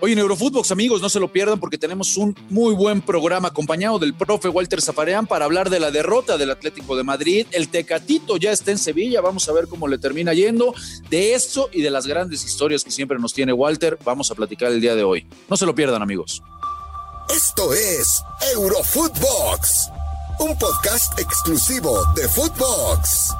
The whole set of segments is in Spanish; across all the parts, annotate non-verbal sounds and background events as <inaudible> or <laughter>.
Hoy en Eurofootbox, amigos, no se lo pierdan porque tenemos un muy buen programa acompañado del profe Walter Zafareán para hablar de la derrota del Atlético de Madrid. El Tecatito ya está en Sevilla, vamos a ver cómo le termina yendo. De esto y de las grandes historias que siempre nos tiene Walter, vamos a platicar el día de hoy. No se lo pierdan, amigos. Esto es Eurofootbox, un podcast exclusivo de Footbox.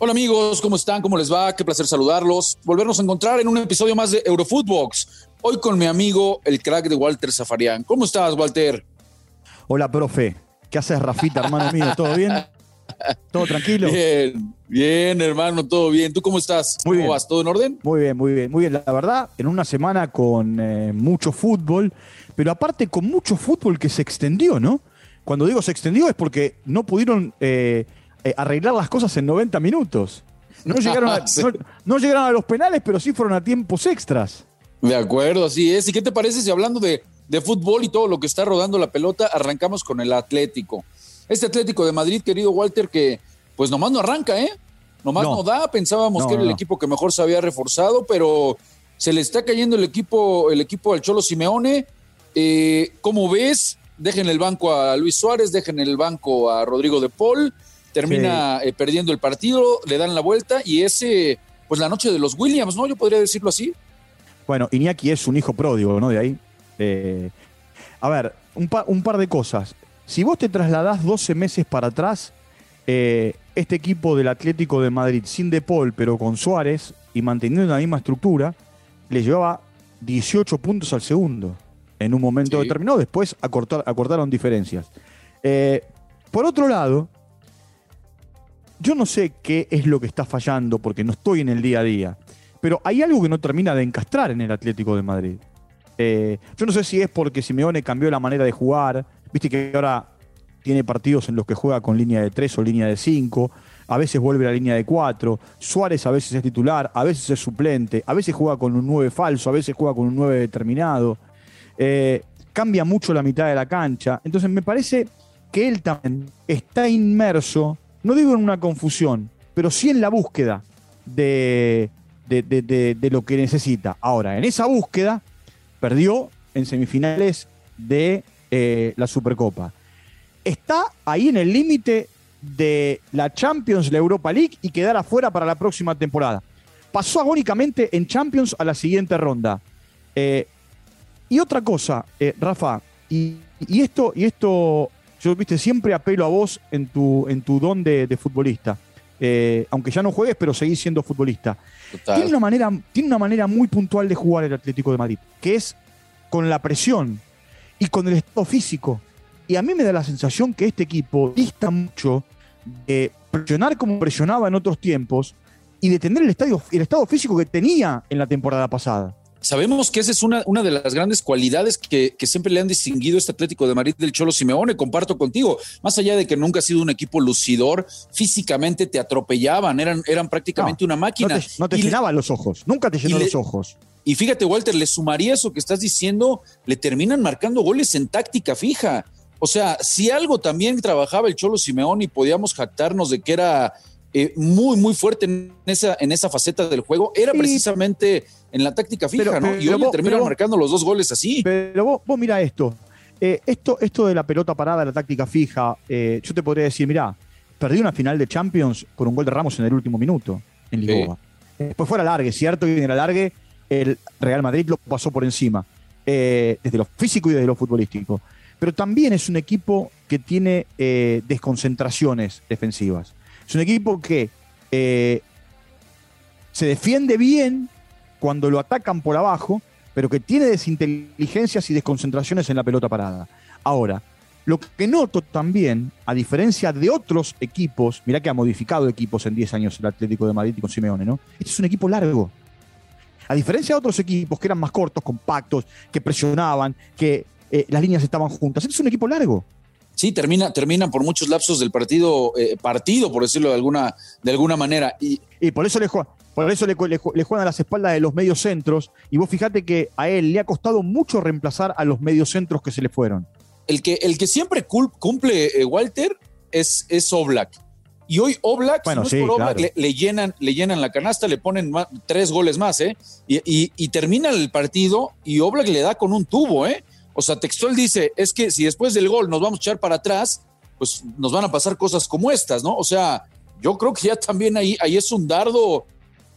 Hola amigos, ¿cómo están? ¿Cómo les va? Qué placer saludarlos. Volvernos a encontrar en un episodio más de Eurofootbox. Hoy con mi amigo, el crack de Walter Zafarian. ¿Cómo estás, Walter? Hola, profe. ¿Qué haces, Rafita, hermano mío? ¿Todo bien? ¿Todo tranquilo? Bien, bien, hermano, todo bien. ¿Tú cómo estás? Muy ¿Cómo bien. vas? ¿Todo en orden? Muy bien, muy bien, muy bien. La verdad, en una semana con eh, mucho fútbol, pero aparte con mucho fútbol que se extendió, ¿no? Cuando digo se extendió es porque no pudieron eh, eh, arreglar las cosas en 90 minutos. No llegaron, a, Sí. <laughs> no, no llegaron a los penales, pero sí fueron a tiempos extras. De acuerdo, así es. ¿Y qué te parece si hablando de, de fútbol y todo lo que está rodando la pelota, arrancamos con el Atlético? Este Atlético de Madrid, querido Walter, que pues nomás no arranca, ¿eh? Nomás no, No. da. Pensábamos No, que era no, el equipo que mejor se había reforzado, pero se le está cayendo el equipo, el equipo al Cholo Simeone. Eh, ¿Cómo ves? Dejen el banco a Luis Suárez, dejen el banco a Rodrigo de Paul, termina eh, perdiendo el partido, le dan la vuelta y ese, pues la noche de los Williams, ¿no? Yo podría decirlo así. Bueno, Iñaki es un hijo pródigo, ¿no? De ahí. Eh, a ver, un, pa- un par de cosas. Si vos te trasladás 12 meses para atrás, eh, este equipo del Atlético de Madrid, sin De Paul, pero con Suárez y manteniendo la misma estructura, le llevaba 18 puntos al segundo en un momento Sí. determinado. Después acortar- acortaron diferencias. Eh, por otro lado, yo no sé qué es lo que está fallando porque no estoy en el día a día. Pero hay algo que no termina de encastrar en el Atlético de Madrid. Eh, yo no sé si es porque Simeone cambió la manera de jugar. Viste que ahora tiene partidos en los que juega con línea de 3 o línea de 5. A veces vuelve a la línea de 4. Suárez a veces es titular, a veces es suplente. A veces juega con un 9 falso, a veces juega con un 9 determinado. Eh, cambia mucho la mitad de la cancha. Entonces me parece que él también está inmerso, no digo en una confusión, pero sí en la búsqueda de, de, de- de- lo que necesita. Ahora, en esa búsqueda, perdió en semifinales de eh, la Supercopa. Está ahí en el límite de la Champions, la Europa League y quedar afuera para la próxima temporada. Pasó agónicamente en Champions a la siguiente ronda. Eh, y otra cosa, eh, Rafa, y, esto, y esto, yo viste, siempre apelo a vos en tu, en tu don de futbolista. Eh, aunque ya no juegues, pero seguís siendo futbolista. Tiene una, manera, tiene una manera muy puntual de jugar el Atlético de Madrid, que es con la presión y con el estado físico. Y a mí me da la sensación que este equipo dista mucho de presionar como presionaba en otros tiempos y de tener el, estadio, el estado físico que tenía en la temporada pasada. Sabemos que esa es una, una de las grandes cualidades que, que siempre le han distinguido este Atlético de Madrid del Cholo Simeone. Comparto contigo, más allá de que nunca ha sido un equipo lucidor, físicamente te atropellaban, eran, eran prácticamente una No máquina. te, no te le- llenaban los ojos, nunca te llenó le- los ojos. Y fíjate, Walter, le sumaría eso que estás diciendo, le terminan marcando goles en táctica fija. O sea, si algo también trabajaba el Cholo Simeone y podíamos jactarnos de que era eh, muy, muy fuerte en esa, en esa faceta del juego, era Sí. precisamente en la táctica fija, Pero- ¿no? y hoy terminan marcando los dos goles así. Pero vos, vos mira esto. Eh, esto. Esto de la pelota parada, la táctica fija, eh, yo te podría decir, mirá, perdí una final de Champions con un gol de Ramos en el último minuto en Lisboa. Después fue a la largue, cierto, y en la largue el Real Madrid lo pasó por encima, desde lo físico y desde lo futbolístico. Pero también es un equipo que tiene desconcentraciones defensivas. Es un equipo que eh, se defiende bien cuando lo atacan por abajo, pero que tiene desinteligencias y desconcentraciones en la pelota parada. Ahora, lo que noto también, a diferencia de otros equipos, mirá que ha modificado equipos en 10 años el Atlético de Madrid y con Simeone, ¿no? Este es un equipo largo. A diferencia de otros equipos que eran más cortos, compactos, que presionaban, que eh, las líneas estaban juntas. Este es un equipo largo. Sí, termina, terminan por muchos lapsos del partido, eh, partido, por decirlo de alguna, de alguna manera. Y Y por eso le, jue- por eso le, le le juegan a las espaldas de los medios centros. Y vos fíjate que a él le ha costado mucho reemplazar a los medios centros que se le fueron. el que, el que siempre cumple eh, Walter es, es Oblak. Y hoy Oblak, Bueno, si no sí, por Oblak, claro. le, le llenan, le llenan la canasta, le ponen tres goles más, ¿eh? Y, y- y termina el partido y Oblak le da con un tubo, ¿eh? O sea, textual dice, es que si después del gol nos vamos a echar para atrás, pues nos van a pasar cosas como estas, ¿no? O sea, yo creo que ya también ahí, ahí es un dardo,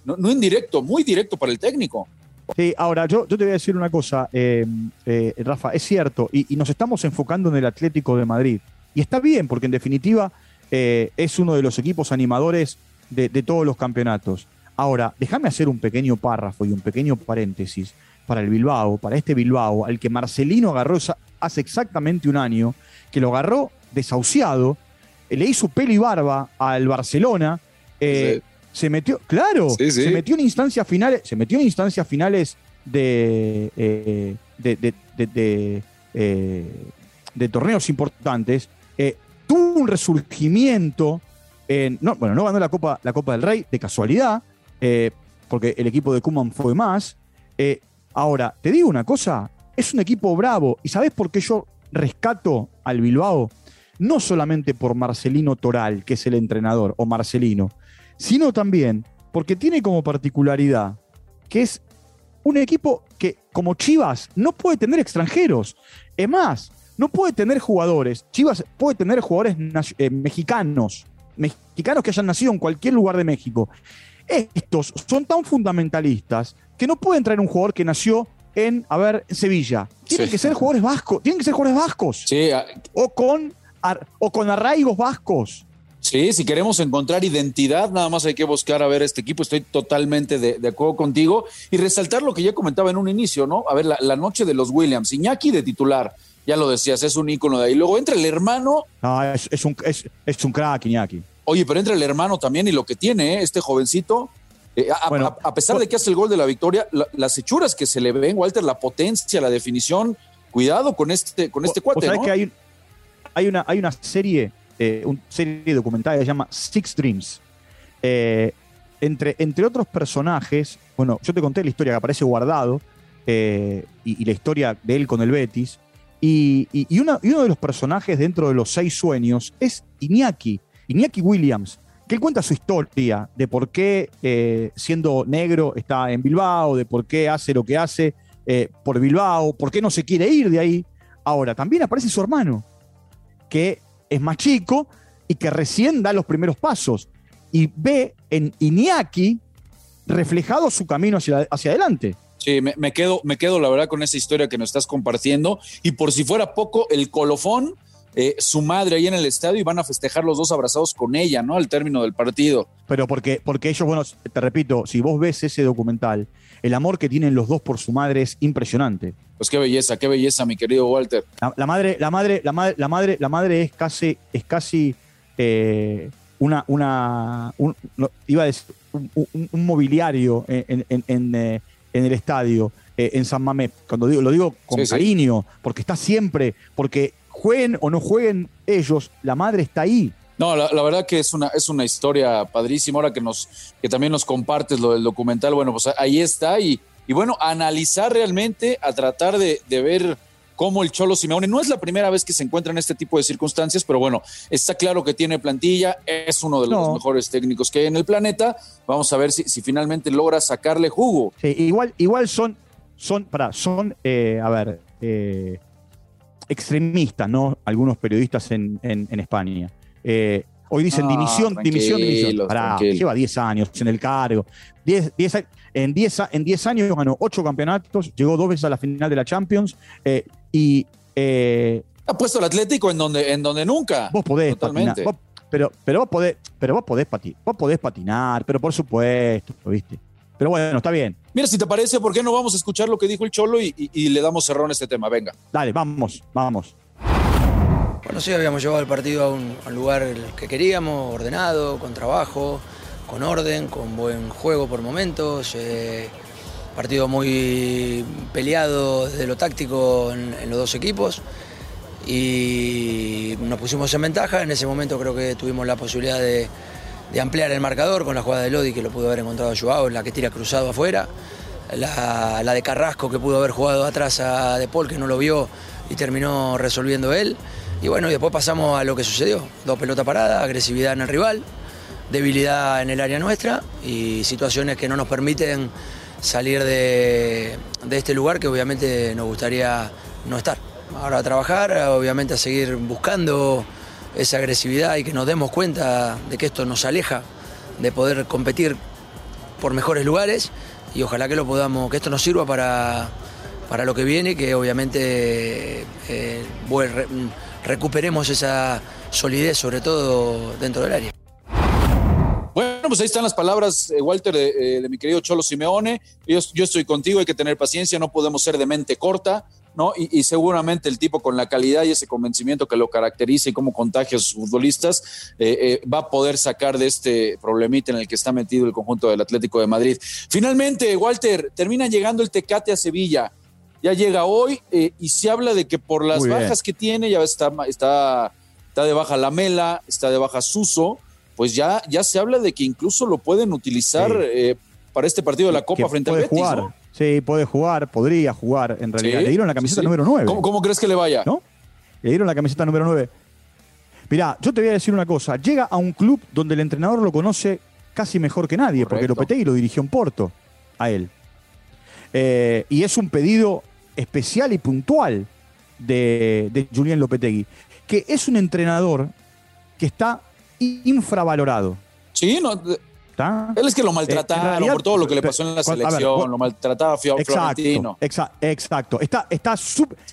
no, no indirecto, muy directo para el técnico. Sí, ahora yo, yo te voy a decir una cosa, eh, eh, Rafa, es cierto, y, nos estamos enfocando en el Atlético de Madrid. Y está bien, porque en definitiva eh, es uno de los equipos animadores de todos los campeonatos. Ahora, déjame hacer un pequeño párrafo y un pequeño paréntesis para el Bilbao, para este Bilbao, al que Marcelino agarró hace exactamente un año, que lo agarró desahuciado, eh, le hizo pelo y barba al Barcelona, eh, se metió, claro, Sí, sí. se metió en instancias finales, se metió en instancias finales de, eh, de, de- de- de, eh, de torneos importantes, tuvo un resurgimiento, en- no, bueno, no ganó la Copa, la Copa del Rey de casualidad, porque el equipo de Kuman fue más. Ahora, te digo una cosa, es un equipo bravo, y ¿sabés por qué yo rescato al Bilbao? No solamente por Marcelino Toral, que es el entrenador, o Marcelino, sino también porque tiene como particularidad que es un equipo que, como Chivas, no puede tener extranjeros. Es más, no puede tener jugadores. Chivas puede tener jugadores eh, mexicanos, mexicanos que hayan nacido en cualquier lugar de México. Estos son tan fundamentalistas que no pueden traer un jugador que nació en, a ver, Sevilla. Tienen Sí. que ser jugadores vascos, tienen que ser jugadores vascos. Sí, a- O con, o con arraigos vascos. Sí, si queremos encontrar identidad, nada más hay que buscar a ver este equipo. Estoy totalmente de, de acuerdo contigo. Y resaltar lo que ya comentaba en un inicio, ¿no? A ver, la, la noche de los Williams, Iñaki de titular, ya lo decías, es un ícono de ahí. Luego entra el hermano, No, es, es un, es, es un crack, Iñaki. Oye, pero entra el hermano también y lo que tiene, ¿eh? este jovencito. eh, a, Bueno, a- a pesar de que hace el gol de la victoria, la- las hechuras que se le ven, Walter, la potencia, la definición, cuidado con este, con este cuate, que hay, hay, una, hay una serie, eh, una serie documental que se llama Six Dreams. Eh, entre, entre otros personajes, bueno, yo te conté la historia que aparece guardado y, y la historia de él con el Betis. Y, y- y una- y uno de los personajes dentro de los seis sueños es Iñaki, Iñaki Williams, que él cuenta su historia de por qué, eh, siendo negro, está en Bilbao, de por qué hace lo que hace eh, por Bilbao, por qué no se quiere ir de ahí. Ahora, también aparece su hermano, que es más chico y que recién da los primeros pasos y ve en Iñaki reflejado su camino hacia, adelante. Sí, me, me quedo, me quedo la verdad con esa historia que nos estás compartiendo. Y por si fuera poco, el colofón, eh, su madre ahí en el estadio y van a festejar los dos abrazados con ella, ¿no? Al término del partido. Pero porque, porque ellos, bueno, te repito, si vos ves ese documental, el amor que tienen los dos por su madre es impresionante. Pues qué belleza, qué belleza, mi querido Walter. La, la madre, la madre, la madre, la madre, la madre es casi, es casi eh, una, una, un- no, iba a decir, un, un- un mobiliario en, en- en, eh, en el estadio, en San Mamés. Cuando digo, lo digo con Sí, sí. cariño, porque está siempre, porque jueguen o no jueguen ellos, la madre está ahí. No, la, la verdad que es una, es una historia padrísima. Ahora que nos, que también nos compartes lo del documental, bueno, pues ahí está. Y, y bueno, analizar realmente, a tratar de, de ver cómo el Cholo Simeone no es la primera vez que se encuentra en este tipo de circunstancias, pero bueno, está claro que tiene plantilla, es uno de los No. mejores técnicos que hay en el planeta. Vamos a ver si, si finalmente logra sacarle jugo. Sí, igual, igual son, son, pará, son, eh, a ver, eh, extremistas, ¿no? Algunos periodistas en, en- en España. Eh, hoy dicen Ah, dimisión, dimisión, dimisión. Pará, lleva 10 años en el cargo. 10, 10 a- en 10 a- en 10 años ganó 8 campeonatos, llegó dos veces a la final de la Champions eh, y eh, Ha puesto el Atlético en donde, en donde nunca. vos podés Totalmente. patinar. vos- pero, pero vos podés, pero vos podés patinar, vos podés patinar, pero por supuesto, ¿viste? Pero bueno, está bien. Mira, si te parece, ¿por qué no vamos a escuchar lo que dijo el Cholo y, y- y le damos cerrón a este tema? Venga. Dale, vamos, vamos. Bueno, sí, habíamos llevado el partido a un, a un lugar que queríamos, ordenado, con trabajo, con orden, con buen juego por momentos. eh, partido muy peleado desde lo táctico en, en los dos equipos. Y nos pusimos en ventaja. En ese momento creo que tuvimos la posibilidad de, de ampliar el marcador con la jugada de Lodi, que lo pudo haber encontrado Joao, la que tira cruzado afuera. La, la de Carrasco, que pudo haber jugado atrás a De Paul, que no lo vio y terminó resolviendo él. Y bueno, y después pasamos a lo que sucedió. Dos pelotas paradas, agresividad en el rival. debilidad en el área nuestra y situaciones que no nos permiten salir de, de este lugar que obviamente nos gustaría no estar. Ahora a trabajar, obviamente a seguir buscando esa agresividad y que nos demos cuenta de que esto nos aleja de poder competir por mejores lugares y ojalá que lo podamos, que esto nos sirva para, para lo que viene, que obviamente eh, recuperemos esa solidez, sobre todo dentro del área. Bueno, pues ahí están las palabras, eh, Walter, de, mi querido Cholo Simeone. Yo, yo, estoy contigo, hay que tener paciencia, no podemos ser de mente corta, ¿no? Y, seguramente el tipo con la calidad y ese convencimiento que lo caracteriza y cómo contagia a sus futbolistas eh, eh, va a poder sacar de este problemita en el que está metido el conjunto del Atlético de Madrid. Finalmente, Walter, termina llegando el Tecate a Sevilla. Ya llega hoy eh, y se habla de que por las bajas que tiene, ya está, está, está de baja Lamela, está de baja Suso, pues ya, ya se habla de que incluso lo pueden utilizar para este partido de la Copa frente al Betis. Sí, puede jugar, podría jugar, en realidad. Le dieron la camiseta número 9. ¿Cómo, crees que le vaya? ¿No? Le dieron la camiseta número 9. Mirá, yo te voy a decir una cosa. Llega a un club donde el entrenador lo conoce casi mejor que nadie, porque Lopetegui lo dirigió en Porto a él. Eh, y es un pedido especial y puntual de, de Julián Lopetegui, que es un entrenador que está infravalorado. Sí, no, él es que lo maltrataron por todo lo que le pasó en la selección, lo maltrataba Florentino. Exacto, exacto. Está, está,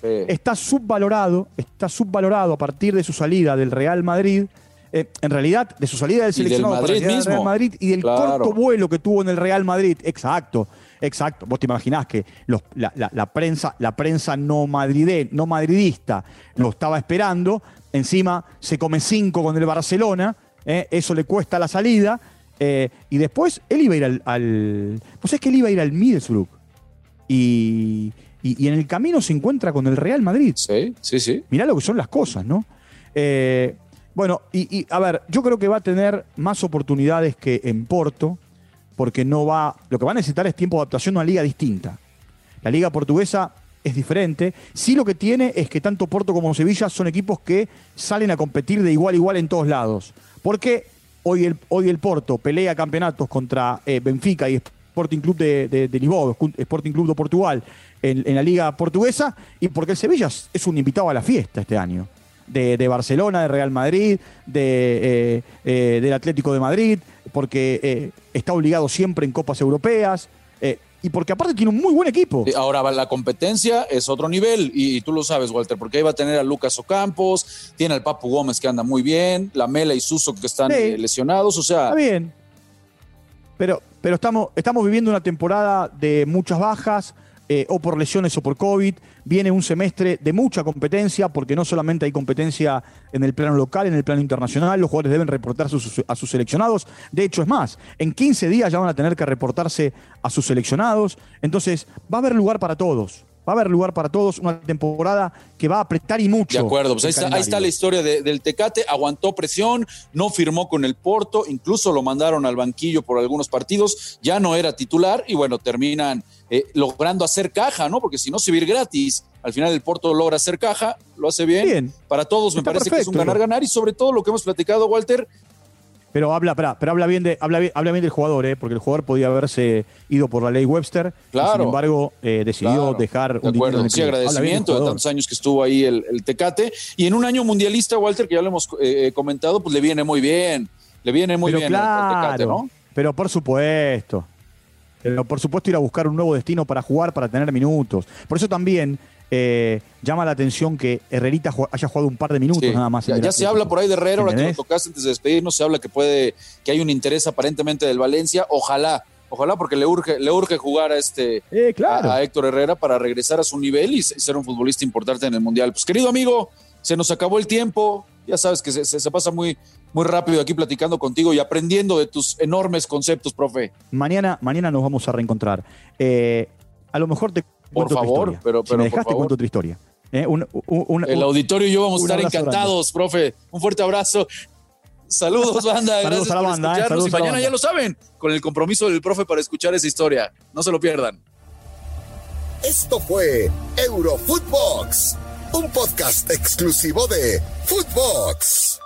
está subvalorado, está subvalorado a partir de su salida del Real Madrid. Eh, en realidad, de su salida del seleccionado para el Real Madrid y del corto vuelo que tuvo en el Real Madrid. Exacto, exacto. Vos te imaginás que la, prensa, la prensa no, madride, no madridista lo estaba esperando. Encima se come cinco con el Barcelona. Eh, eso le cuesta la salida eh, y después él iba a ir al, al. Pues es que él iba a ir al Middlesbrough. Y, y, en el camino se encuentra con el Real Madrid. Sí, sí, sí. Mirá lo que son las cosas, ¿no? Eh, bueno, y, a ver, yo creo que va a tener más oportunidades que en Porto, porque no va. Lo que va a necesitar es tiempo de adaptación a una liga distinta. La liga portuguesa es diferente. Sí lo que tiene es que tanto Porto como Sevilla son equipos que salen a competir de igual a igual en todos lados. Porque Hoy el, hoy el Porto pelea campeonatos contra eh, Benfica y Sporting Club de, de, Lisboa, Sporting Club de Portugal en, la liga portuguesa y porque el Sevilla es un invitado a la fiesta este año. De, Barcelona, de Real Madrid, de, eh, eh, del Atlético de Madrid, porque está obligado siempre en copas europeas y porque aparte tiene un muy buen equipo. Ahora la competencia es otro nivel y, tú lo sabes, Walter, porque ahí va a tener a Lucas Ocampos, tiene al Papu Gómez que anda muy bien, la Mela y Suso que están eh, lesionados, o sea... Está bien. Pero, pero estamos, estamos viviendo una temporada de muchas bajas, eh, o por lesiones o por COVID. Viene un semestre de mucha competencia, porque no solamente hay competencia en el plano local, en el plano internacional, los jugadores deben reportar a sus seleccionados. De hecho, es más, en 15 días ya van a tener que reportarse a sus seleccionados. Entonces, va a haber lugar para todos va a haber lugar para todos, una temporada que va a apretar y mucho. De acuerdo, pues ahí está, la historia del Tecate, aguantó presión, no firmó con el Porto, incluso lo mandaron al banquillo por algunos partidos, ya no era titular y bueno, terminan eh, logrando hacer caja, ¿no? Porque si no, se vir gratis. Al final el Porto logra hacer caja, lo hace bien. Para todos me parece que es un ganar-ganar y sobre todo lo que hemos platicado, Walter, pero habla, pero habla bien de, habla habla bien del jugador, ¿eh? porque el jugador podía haberse ido por la ley Webster. Claro. sin embargo, eh, decidió dejar un de acuerdo. Sí, agradecimiento de tantos años que estuvo ahí el, Tecate. Y en un año mundialista, Walter, que ya lo hemos eh, comentado, pues le viene muy bien. Le viene muy bien al Tecate, ¿no? Pero por supuesto. Pero por supuesto ir a buscar un nuevo destino para jugar, para tener minutos. Por eso también eh, llama la atención que Herrerita haya jugado un par de minutos nada más. Ya, se habla por ahí de Herrera, ahora que lo tocaste antes de despedirnos, se habla que puede, que hay un interés aparentemente del Valencia. Ojalá, ojalá, porque le urge, le urge jugar a este eh, a, Héctor Herrera para regresar a su nivel y ser un futbolista importante en el Mundial. Pues querido amigo, se nos acabó el tiempo. Ya sabes que se, pasa muy, muy rápido aquí platicando contigo y aprendiendo de tus enormes conceptos, profe. Mañana, mañana nos vamos a reencontrar. Eh, a lo mejor te por favor, pero, pero me dejaste, cuento otra historia. Eh, el auditorio y yo vamos a estar encantados, profe. Un fuerte abrazo. Saludos, <laughs> banda. Saludos a la banda. Eh. mañana ya lo saben, con el compromiso del profe para escuchar esa historia. No se lo pierdan. Esto fue Eurofootbox, un podcast exclusivo de Footbox.